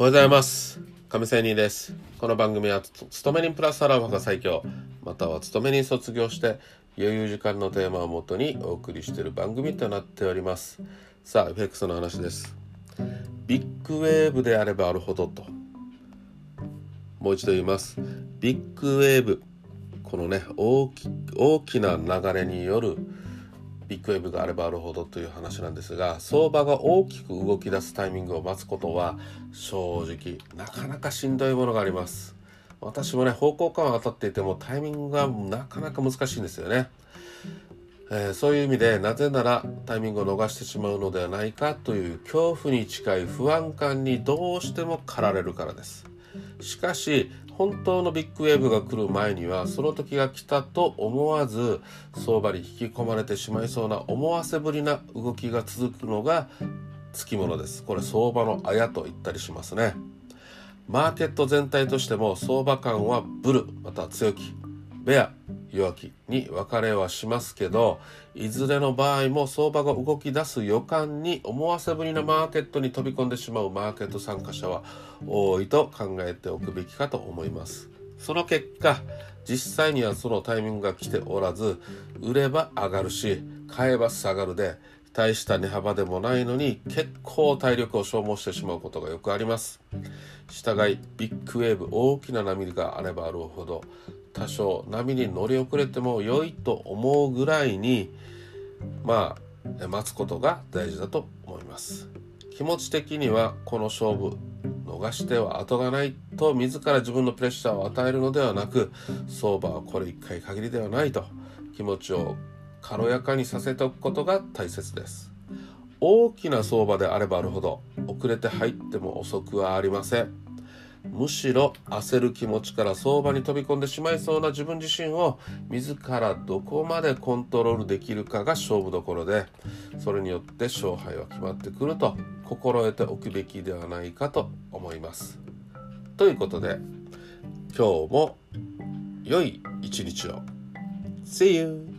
おはようございます。亀仙人です。この番組は勤め人プラスアラファが最強または勤め人卒業して余裕時間のテーマをもとにお送りしている番組となっております。さあ FX の話です。ビッグウェーブであればあるほどと。もう一度言います。ビッグウェーブ。このね大き大きな流れによるビッグウェーブがあればあるほどという話なんですが相場が大きく動き出すタイミングを待つことは正直なかなかしんどいものがあります。私もね方向感は当たっていてもタイミングがなかなか難しいんですよね、えー、そういう意味でなぜならタイミングを逃してしまうのではないかという恐怖に近い不安感にどうしても駆られるからです。しかし本当のビッグウェーブが来る前にはその時が来たと思わず相場に引き込まれてしまいそうな思わせぶりな動きが続くのがつきものです。これ相場のあやと言ったりしますね。マーケット全体としても相場感はブルまた強気。ベア。弱気に別れはしますけどいずれの場合も相場が動き出す予感に思わせぶりなマーケットに飛び込んでしまうマーケット参加者は多いと考えておくべきかと思います。その結果実際にはそのタイミングが来ておらず売れば上がるし買えば下がるで大した値幅でもないのに結構体力を消耗してしまうことがよくあります。従いビッグウェーブ大きな波があればあるほど多少波に乗り遅れても良いと思うぐらいにまあ待つことが大事だと思います。気持ち的にはこの勝負逃しては後がないと自ら自分のプレッシャーを与えるのではなく相場はこれ1回限りではないと気持ちを軽やかにさせておくことが大切です大きな相場であればあるほど遅れて入っても遅くはありませんむしろ焦る気持ちから相場に飛び込んでしまいそうな自分自身を自らどこまでコントロールできるかが勝負どころでそれによって勝敗は決まってくると心得ておくべきではないかと思います。ということで今日も良い一日を See you!